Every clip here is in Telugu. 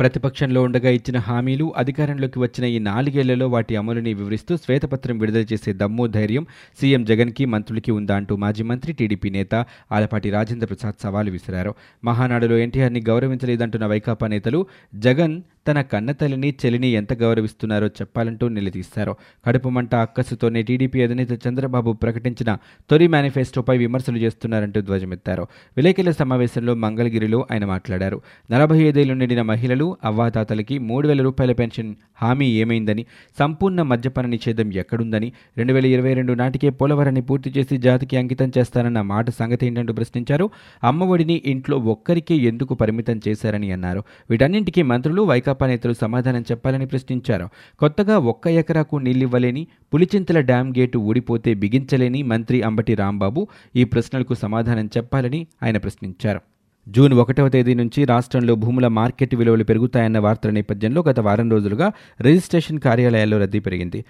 ప్రతిపక్షంలో ఉండగా ఇచ్చిన హామీలు అధికారంలోకి వచ్చిన ఈ నాలుగేళ్ళలో వాటి అమలుని వివరిస్తూ శ్వేతపత్రం విడుదల చేసే దమ్ము ధైర్యం సీఎం జగన్కి మంత్రులకి ఉందా అంటూ మాజీ మంత్రి టీడీపీ నేత ఆలపాటి రాజేంద్ర ప్రసాద్ సవాలు విసిరారు. మహానాడులో ఎన్టీఆర్ని గౌరవించలేదంటున్న వైకాపా నేతలు జగన్ తన కన్నతల్లిని చెలిని ఎంత గౌరవిస్తున్నారో చెప్పాలంటూ నిలదీశారు. కడుపు మంట అక్కసుతోనే టీడీపీ అధినేత చంద్రబాబు ప్రకటించిన తొలి మేనిఫెస్టోపై విమర్శలు చేస్తున్నారంటూ ధ్వజమెత్తారు. విలేకరుల సమావేశంలో మంగళగిరిలో ఆయన మాట్లాడారు. నలభై ఐదేళ్ళు నిండిన మహిళలు అవ్వాతాతలకి మూడు వేల రూపాయల పెన్షన్ హామీ ఏమైందని సంపూర్ణ మద్యపాన నిషేధం ఎక్కడుందని రెండు వేల ఇరవై రెండు నాటికే పోలవరాన్ని పూర్తి చేసి జాతికి అంకితం చేస్తానన్న మాట సంగతి ఏంటంటూ ప్రశ్నించారు. అమ్మఒడిని ఇంట్లో ఒక్కరికే ఎందుకు పరిమితం చేశారని అన్నారు. వీటన్నింటికీ మంత్రులు వైకాపా నేతలు సమాధానం చెప్పాలని ప్రశ్నించారు. కొత్తగా ఒక్క ఎకరాకు నీళ్ళివ్వలేని పులిచింతల డ్యాం గేటు ఊడిపోతే బిగించలేని మంత్రి అంబటి రాంబాబు ఈ ప్రశ్నలకు సమాధానం చెప్పాలని ఆయన ప్రశ్నించారు. జూన్ ఒకటవ తేదీ నుంచి రాష్ట్రంలో భూముల మార్కెట్ విలువలు పెరుగుతాయన్న వార్తల నేపథ్యంలో గత వారం రోజులుగా రిజిస్ట్రేషన్ కార్యాలయాల్లో రద్దీ పెరిగింది.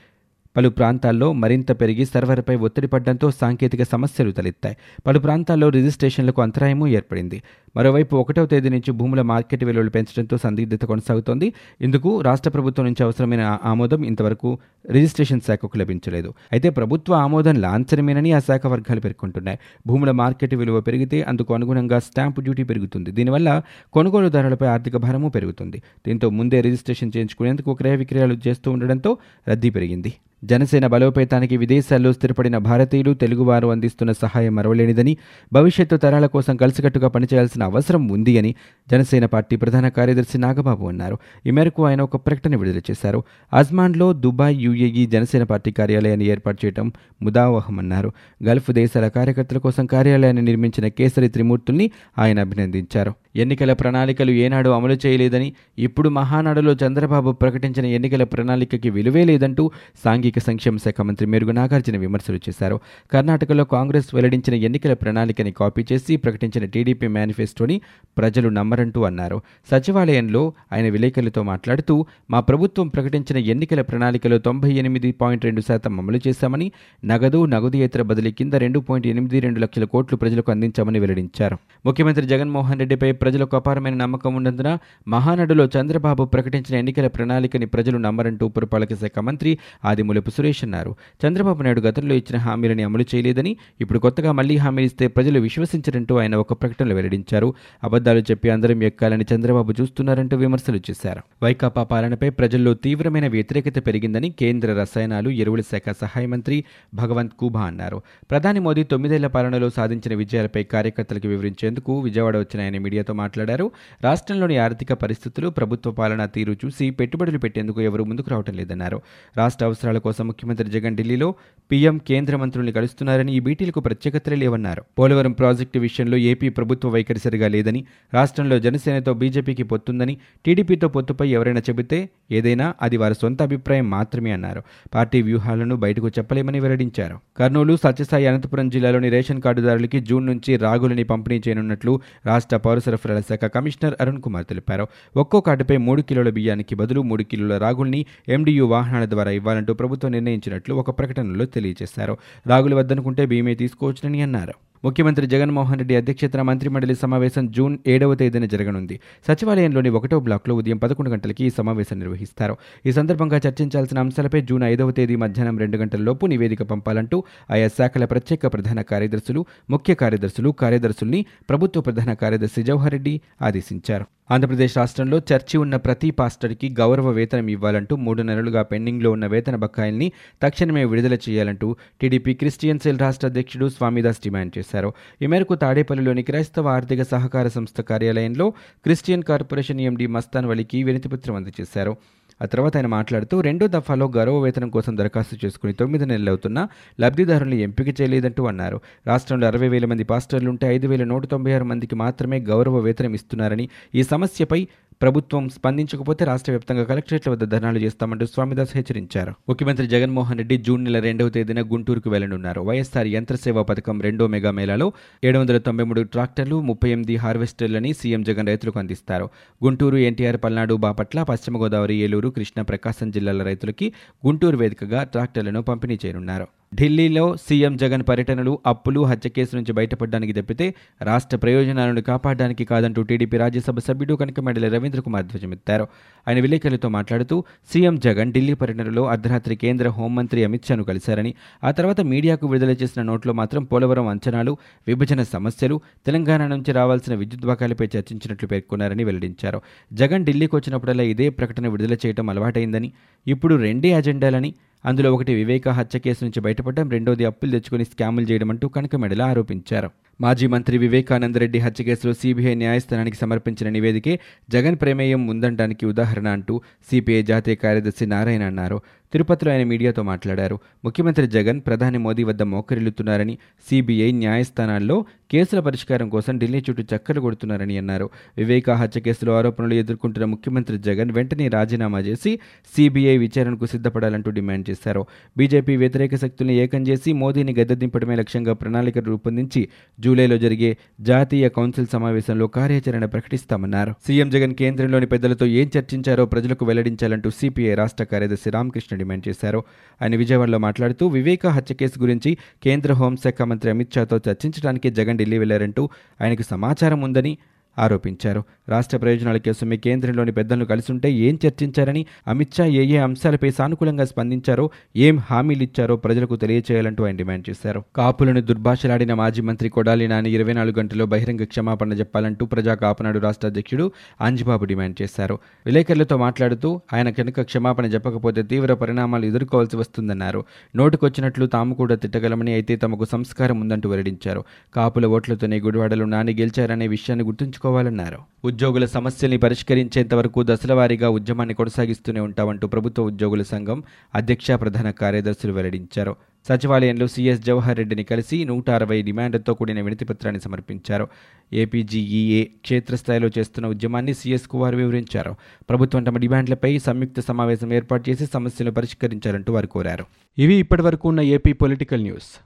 పలు ప్రాంతాల్లో మరింత పెరిగి సర్వర్పై ఒత్తిడి పడడంతో సాంకేతిక సమస్యలు తలెత్తాయి. పలు ప్రాంతాల్లో రిజిస్ట్రేషన్లకు అంతరాయము ఏర్పడింది. మరోవైపు ఒకటవ తేదీ నుంచి భూముల మార్కెట్ విలువలు పెంచడంతో సందిగ్ధత కొనసాగుతోంది. ఇందుకు రాష్ట్ర ప్రభుత్వం నుంచి అవసరమైన ఆమోదం ఇంతవరకు రిజిస్ట్రేషన్ శాఖకు లభించలేదు. అయితే ప్రభుత్వ ఆమోదం లాంఛనమేనని ఆ శాఖ వర్గాలు పేర్కొంటున్నాయి. భూముల మార్కెట్ విలువ పెరిగితే అందుకు అనుగుణంగా స్టాంపు డ్యూటీ పెరుగుతుంది. దీనివల్ల కొనుగోలుదారులపై ఆర్థిక భారము పెరుగుతుంది. దీంతో ముందే రిజిస్ట్రేషన్ చేయించుకునేందుకు క్రయ విక్రయాలు చేస్తూ ఉండడంతో రద్దీ పెరిగింది. జనసేన బలోపేతానికి విదేశాల్లో స్థిరపడిన భారతీయులు తెలుగువారు అందిస్తున్న సహాయం మరవలేనిదని భవిష్యత్తు తరాల కోసం కలిసికట్టుగా పనిచేయాల్సిన అవసరం ఉంది అని జనసేన పార్టీ ప్రధాన కార్యదర్శి నాగబాబు అన్నారు. ఈ మేరకు ఆయన ఒక ప్రకటన విడుదల చేశారు. అజ్మాన్లో దుబాయ్ యూఏఈ జనసేన పార్టీ కార్యాలయాన్ని ఏర్పాటు చేయడం ముదావహమన్నారు గల్ఫ్ దేశాల కార్యకర్తల కోసం కార్యాలయాన్ని నిర్మించిన కేసరి త్రిమూర్తుల్ని ఆయన అభినందించారు. ఎన్నికల ప్రణాళికలు ఏనాడు అమలు చేయలేదని ఇప్పుడు మహానాడులో చంద్రబాబు ప్రకటించిన ఎన్నికల ప్రణాళికకి విలువే లేదంటూ సాంఘిక సంక్షేమ శాఖ మంత్రి మేరుగు నాగార్జున విమర్శలు చేశారు. కర్ణాటకలో కాంగ్రెస్ వెల్లడించిన ఎన్నికల ప్రణాళికని కాపీ చేసి ప్రకటించిన టీడీపీ మేనిఫెస్టోని ప్రజలు నమ్మరంటూ అన్నారు. సచివాలయంలో ఆయన విలేకరులతో మాట్లాడుతూ మా ప్రభుత్వం ప్రకటించిన ఎన్నికల ప్రణాళికలో తొంభై ఎనిమిది పాయింట్ రెండు శాతం అమలు చేశామని నగదు నగదుయేతర బదిలీ కింద రెండు పాయింట్ ఎనిమిది రెండు లక్షల కోట్లు ప్రజలకు అందించామని వెల్లడించారు. ముఖ్యమంత్రి జగన్మోహన్ రెడ్డిపై ప్రజలకు అపారమైన నమ్మకం ఉన్నందున మహానడులో చంద్రబాబు ప్రకటించిన ఎన్నికల ప్రణాళికని ప్రజలు నమ్మరంటూ పురపాలక శాఖ మంత్రి ఆదిమూలపు సురేష్ అన్నారు. చంద్రబాబు నాయుడు గతంలో ఇచ్చిన హామీలని అమలు చేయలేదని ఇప్పుడు కొత్తగా మళ్ళీ హామీలు ఇస్తే ప్రజలు విశ్వసించరంటూ ఆయన ఒక ప్రకటనలో వెల్లడించారు. అబద్దాలు చెప్పి అందరం ఎక్కాలని చంద్రబాబు చూస్తున్నారంటూ విమర్శలు చేశారు. వైకాపా పాలనపై ప్రజల్లో తీవ్రమైన వ్యతిరేకత పెరిగిందని కేంద్ర రసాయనాలు ఎరువుల శాఖ సహాయ మంత్రి భగవంత్ కూబా అన్నారు. ప్రధాని మోదీ తొమ్మిదేళ్ళ పాలనలో సాధించిన విజయాలపై కార్యకర్తలకు వివరించేందుకు విజయవాడ వచ్చిన ఆయన మీడియాతో మాట్లాడారు. రాష్ట్రంలోని ఆర్థిక పరిస్థితులు ప్రభుత్వ పాలనా తీరు చూసి పెట్టుబడులు పెట్టేందుకు ఎవరు ముందుకు రావటం లేదన్నారు. రాష్ట్ర అవసరాల కోసం ముఖ్యమంత్రి జగన్ ఢిల్లీలో పీఎం కేంద్ర మంత్రుల్ని కలుస్తున్నారని ఈ బీటీలకు ప్రత్యేకతలే లేవన్నారు. పోలవరం ప్రాజెక్టు విషయంలో ఏపీ ప్రభుత్వ వైఖరి సరిగా లేదని రాష్ట్రంలో జనసేనతో బీజేపీకి పొత్తుందని టీడీపీతో పొత్తుపై ఎవరైనా చెబితే ఏదైనా అది వారి సొంత అభిప్రాయం మాత్రమే అన్నారు. పార్టీ వ్యూహాలను బయటకు చెప్పలేమని వెల్లడించారు. కర్నూలు సత్యసాయి అనంతపురం జిల్లాలోని రేషన్ కార్డుదారులకి జూన్ నుంచి రాగులని పంపిణీ చేయనున్నట్లు రాష్ట్ర పౌరసర సరఫరాల శాఖ కమిషనర్ అరుణ్ కుమార్ తెలిపారు. ఒక్కో కార్డుపై మూడు కిలోల బియ్యానికి బదులు మూడు కిలోల రాగుల్ని ఎండియు వాహనాల ద్వారా ఇవ్వాలంటూ ప్రభుత్వం నిర్ణయించినట్లు ఒక ప్రకటనలో తెలియజేశారు. రాగులు వద్దనుకుంటే బియ్యమే తీసుకోవచ్చునని అన్నారు. ముఖ్యమంత్రి జగన్మోహన్ రెడ్డి అధ్యక్షతన మంత్రిమండలి సమావేశం జూన్ ఏడవ తేదీన జరగనుంది. సచివాలయంలోని ఒకటో బ్లాక్లో ఉదయం పదకొండు గంటలకి ఈ సమావేశం నిర్వహిస్తారు. ఈ సందర్భంగా చర్చించాల్సిన అంశాలపై జూన్ ఐదవ తేదీ మధ్యాహ్నం రెండు గంటల లోపు నివేదిక పంపాలంటూ ఆయా శాఖల ప్రత్యేక ప్రధాన కార్యదర్శులు ముఖ్య కార్యదర్శులు కార్యదర్శుల్ని ప్రభుత్వ ప్రధాన కార్యదర్శి జవహర్ రెడ్డి ఆదేశించారు. ఆంధ్రప్రదేశ్ రాష్ట్రంలో చర్చి ఉన్న ప్రతి పాస్టర్కి గౌరవ వేతనం ఇవ్వాలంటూ మూడు నెలలుగా పెండింగ్లో ఉన్న వేతన బకాయిల్ని తక్షణమే విడుదల చేయాలంటూ టీడీపీ క్రిస్టియన్ సెల్ రాష్ట్ర అధ్యక్షుడు స్వామిదాస్ డిమాండ్ చేశారు. ఈ మేరకు తాడేపల్లిలోని క్రైస్తవ ఆర్థిక సహకార సంస్థ కార్యాలయంలో క్రిస్టియన్ కార్పొరేషన్ ఎండీ మస్తాన్ వలికి వినతిపత్రం అందజేశారు. ఆ తర్వాత ఆయన మాట్లాడుతూ రెండో దఫాలో గౌరవ వేతనం కోసం దరఖాస్తు చేసుకుని తొమ్మిది నెలలు అవుతున్న లబ్ధిదారులను ఎంపిక చేయలేదంటూ అన్నారు. రాష్ట్రంలో అరవై వేల మంది పాస్టర్లు ఉంటే ఐదు వేల నూట తొంభై ఆరు మందికి మాత్రమే గౌరవ వేతనం ఇస్తున్నారని ఈ సమస్యపై ప్రభుత్వం స్పందించకపోతే రాష్ట్ర వ్యాప్తంగా కలెక్టరేట్ల వద్ద ధర్నాలు చేస్తామంటూ స్వామిదాస్ హెచ్చరించారు. ముఖ్యమంత్రి జగన్మోహన్ రెడ్డి జూన్ నెల రెండవ తేదీన గుంటూరుకు వెళ్ళనున్నారు. వైఎస్ఆర్ యంత్రసేవా పథకం రెండో మెగా మేళాలో ఏడు వందల తొంభై మూడు ట్రాక్టర్లు ముప్పై ఎనిమిది హార్వెస్టర్లని సీఎం జగన్ రైతులకు అందిస్తారు. గుంటూరు ఎన్టీఆర్ పల్నాడు బాపట్ల పశ్చిమ గోదావరి ఏలూరు కృష్ణా ప్రకాశం జిల్లాల రైతులకి గుంటూరు వేదికగా ట్రాక్టర్లను పంపిణీ చేయనున్నారు. ఢిల్లీలో సీఎం జగన్ పర్యటనలు అప్పులు హత్య కేసు నుంచి బయటపడడానికి తప్పితే రాష్ట్ర ప్రయోజనాలను కాపాడడానికి కాదంటూ టీడీపీ రాజ్యసభ సభ్యుడు కనకమెడల రవీంద్ర కుమార్ ధ్వజమెత్తారు. ఆయన విలేకరులతో మాట్లాడుతూ సీఎం జగన్ ఢిల్లీ పర్యటనలో అర్ధరాత్రి కేంద్ర హోంమంత్రి అమిత్ షాను కలిశారని ఆ తర్వాత మీడియాకు విడుదల చేసిన నోట్లో మాత్రం పోలవరం అంచనాలు విభజన సమస్యలు తెలంగాణ నుంచి రావాల్సిన విద్యుత్ బకాయిలపై చర్చించినట్లు పేర్కొన్నారని వెల్లడించారు. జగన్ ఢిల్లీకి వచ్చినప్పుడల్లా ఇదే ప్రకటన విడుదల చేయడం అలవాటైందని ఇప్పుడు రెండే అజెండాలని అందులో ఒకటి వివేక హత్య కేసు నుంచి బయటపడడం రెండోది అప్పులు తెచ్చుకుని స్కాములు చేయడం అంటూ కనకమెడల ఆరోపించారు. మాజీ మంత్రి వివేకానందరెడ్డి హత్య కేసులో సీబీఐ న్యాయస్థానానికి సమర్పించిన నివేదికే జగన్ ప్రమేయం ఉందంటానికి ఉదాహరణ అంటూ సిపిఐ జాతీయ కార్యదర్శి నారాయణ అన్నారు. తిరుపతిలో ఆయన మీడియాతో మాట్లాడారు. ముఖ్యమంత్రి జగన్ ప్రధాని మోదీ వద్ద మోకరిల్లుతున్నారని సిబిఐ న్యాయస్థానాల్లో కేసుల పరిష్కారం కోసం ఢిల్లీ చుట్టూ చక్కర్లు కొడుతున్నారని అన్నారు. వివేకా హత్య కేసులో ఆరోపణలు ఎదుర్కొంటున్న ముఖ్యమంత్రి జగన్ వెంటనే రాజీనామా చేసి సిబిఐ విచారణకు సిద్ధపడాలంటూ డిమాండ్ చేశారు. బీజేపీ వ్యతిరేక శక్తుల్ని ఏకం చేసి మోదీని గద్దెదింపడమే లక్ష్యంగా ప్రణాళిక రూపొందించి జూలైలో జరిగే జాతీయ కౌన్సిల్ సమావేశంలో కార్యాచరణ ప్రకటిస్తామన్నారు. సీఎం జగన్ కేంద్రంలోని పెద్దలతో ఏం చర్చించారో ప్రజలకు వెల్లడించాలంటూ సిపిఐ రాష్ట్ర కార్యదర్శి రామకృష్ణ డిమాండ్ చేశారు. ఆయన విజయవాడలో మాట్లాడుతూ వివేక హత్య కేసు గురించి కేంద్ర హోంశాఖ మంత్రి అమిత్ షాతో చర్చించడానికి జగన్ ఢిల్లీ వెళ్ళారంటూ ఆయనకు సమాచారం ఉందని ఆరోపించారు. రాష్ట్ర ప్రయోజనాల కోసమే కేంద్రంలోని పెద్దలను కలిసుంటే ఏం చర్చించారని అమిత్ షా ఏ ఏ అంశాలపై సానుకూలంగా స్పందించారో ఏం హామీలిచ్చారో ప్రజలకు తెలియచేయాలంటూ ఆయన డిమాండ్ చేశారు. కాపులను దుర్భాషలాడిన మాజీ మంత్రి కొడాలి నాని ఇరవై నాలుగు గంటల్లో బహిరంగ క్షమాపణ చెప్పాలంటూ ప్రజా కాపునాడు రాష్ట్ర అధ్యక్షుడు అంజిబాబు డిమాండ్ చేశారు. విలేకరులతో మాట్లాడుతూ ఆయన కనుక క్షమాపణ చెప్పకపోతే తీవ్ర పరిణామాలు ఎదుర్కోవాల్సి వస్తుందన్నారు. నోటుకొచ్చినట్లు తాము కూడా తిట్టగలమని అయితే తమకు సంస్కారం ఉందంటూ వెల్లడించారు. కాపుల ఓట్లతోనే గుడివాడలో నాని గెలిచారనే విషయాన్ని గుర్తుంచుకోవాలన్నారు ఉద్యోగుల సమస్యల్ని పరిష్కరించేంత వరకు దశలవారీగా ఉద్యమాన్ని కొనసాగిస్తూనే ఉంటామంటూ ప్రభుత్వ ఉద్యోగుల సంఘం అధ్యక్ష ప్రధాన కార్యదర్శులు వెల్లడించారు. సచివాలయంలో సీఎస్ జవహర్ రెడ్డిని కలిసి నూట అరవై డిమాండ్లతో కూడిన వినతిపత్రాన్ని సమర్పించారు. ఏపీజీఈఏ క్షేత్రస్థాయిలో చేస్తున్న ఉద్యమాన్ని సీఎస్కు వారు వివరించారు. ప్రభుత్వం తమ డిమాండ్లపై సంయుక్త సమావేశం ఏర్పాటు చేసి సమస్యలను పరిష్కరించాలంటూ వారు కోరారు. ఇవి ఇప్పటివరకు ఉన్న ఏపీ పొలిటికల్ న్యూస్.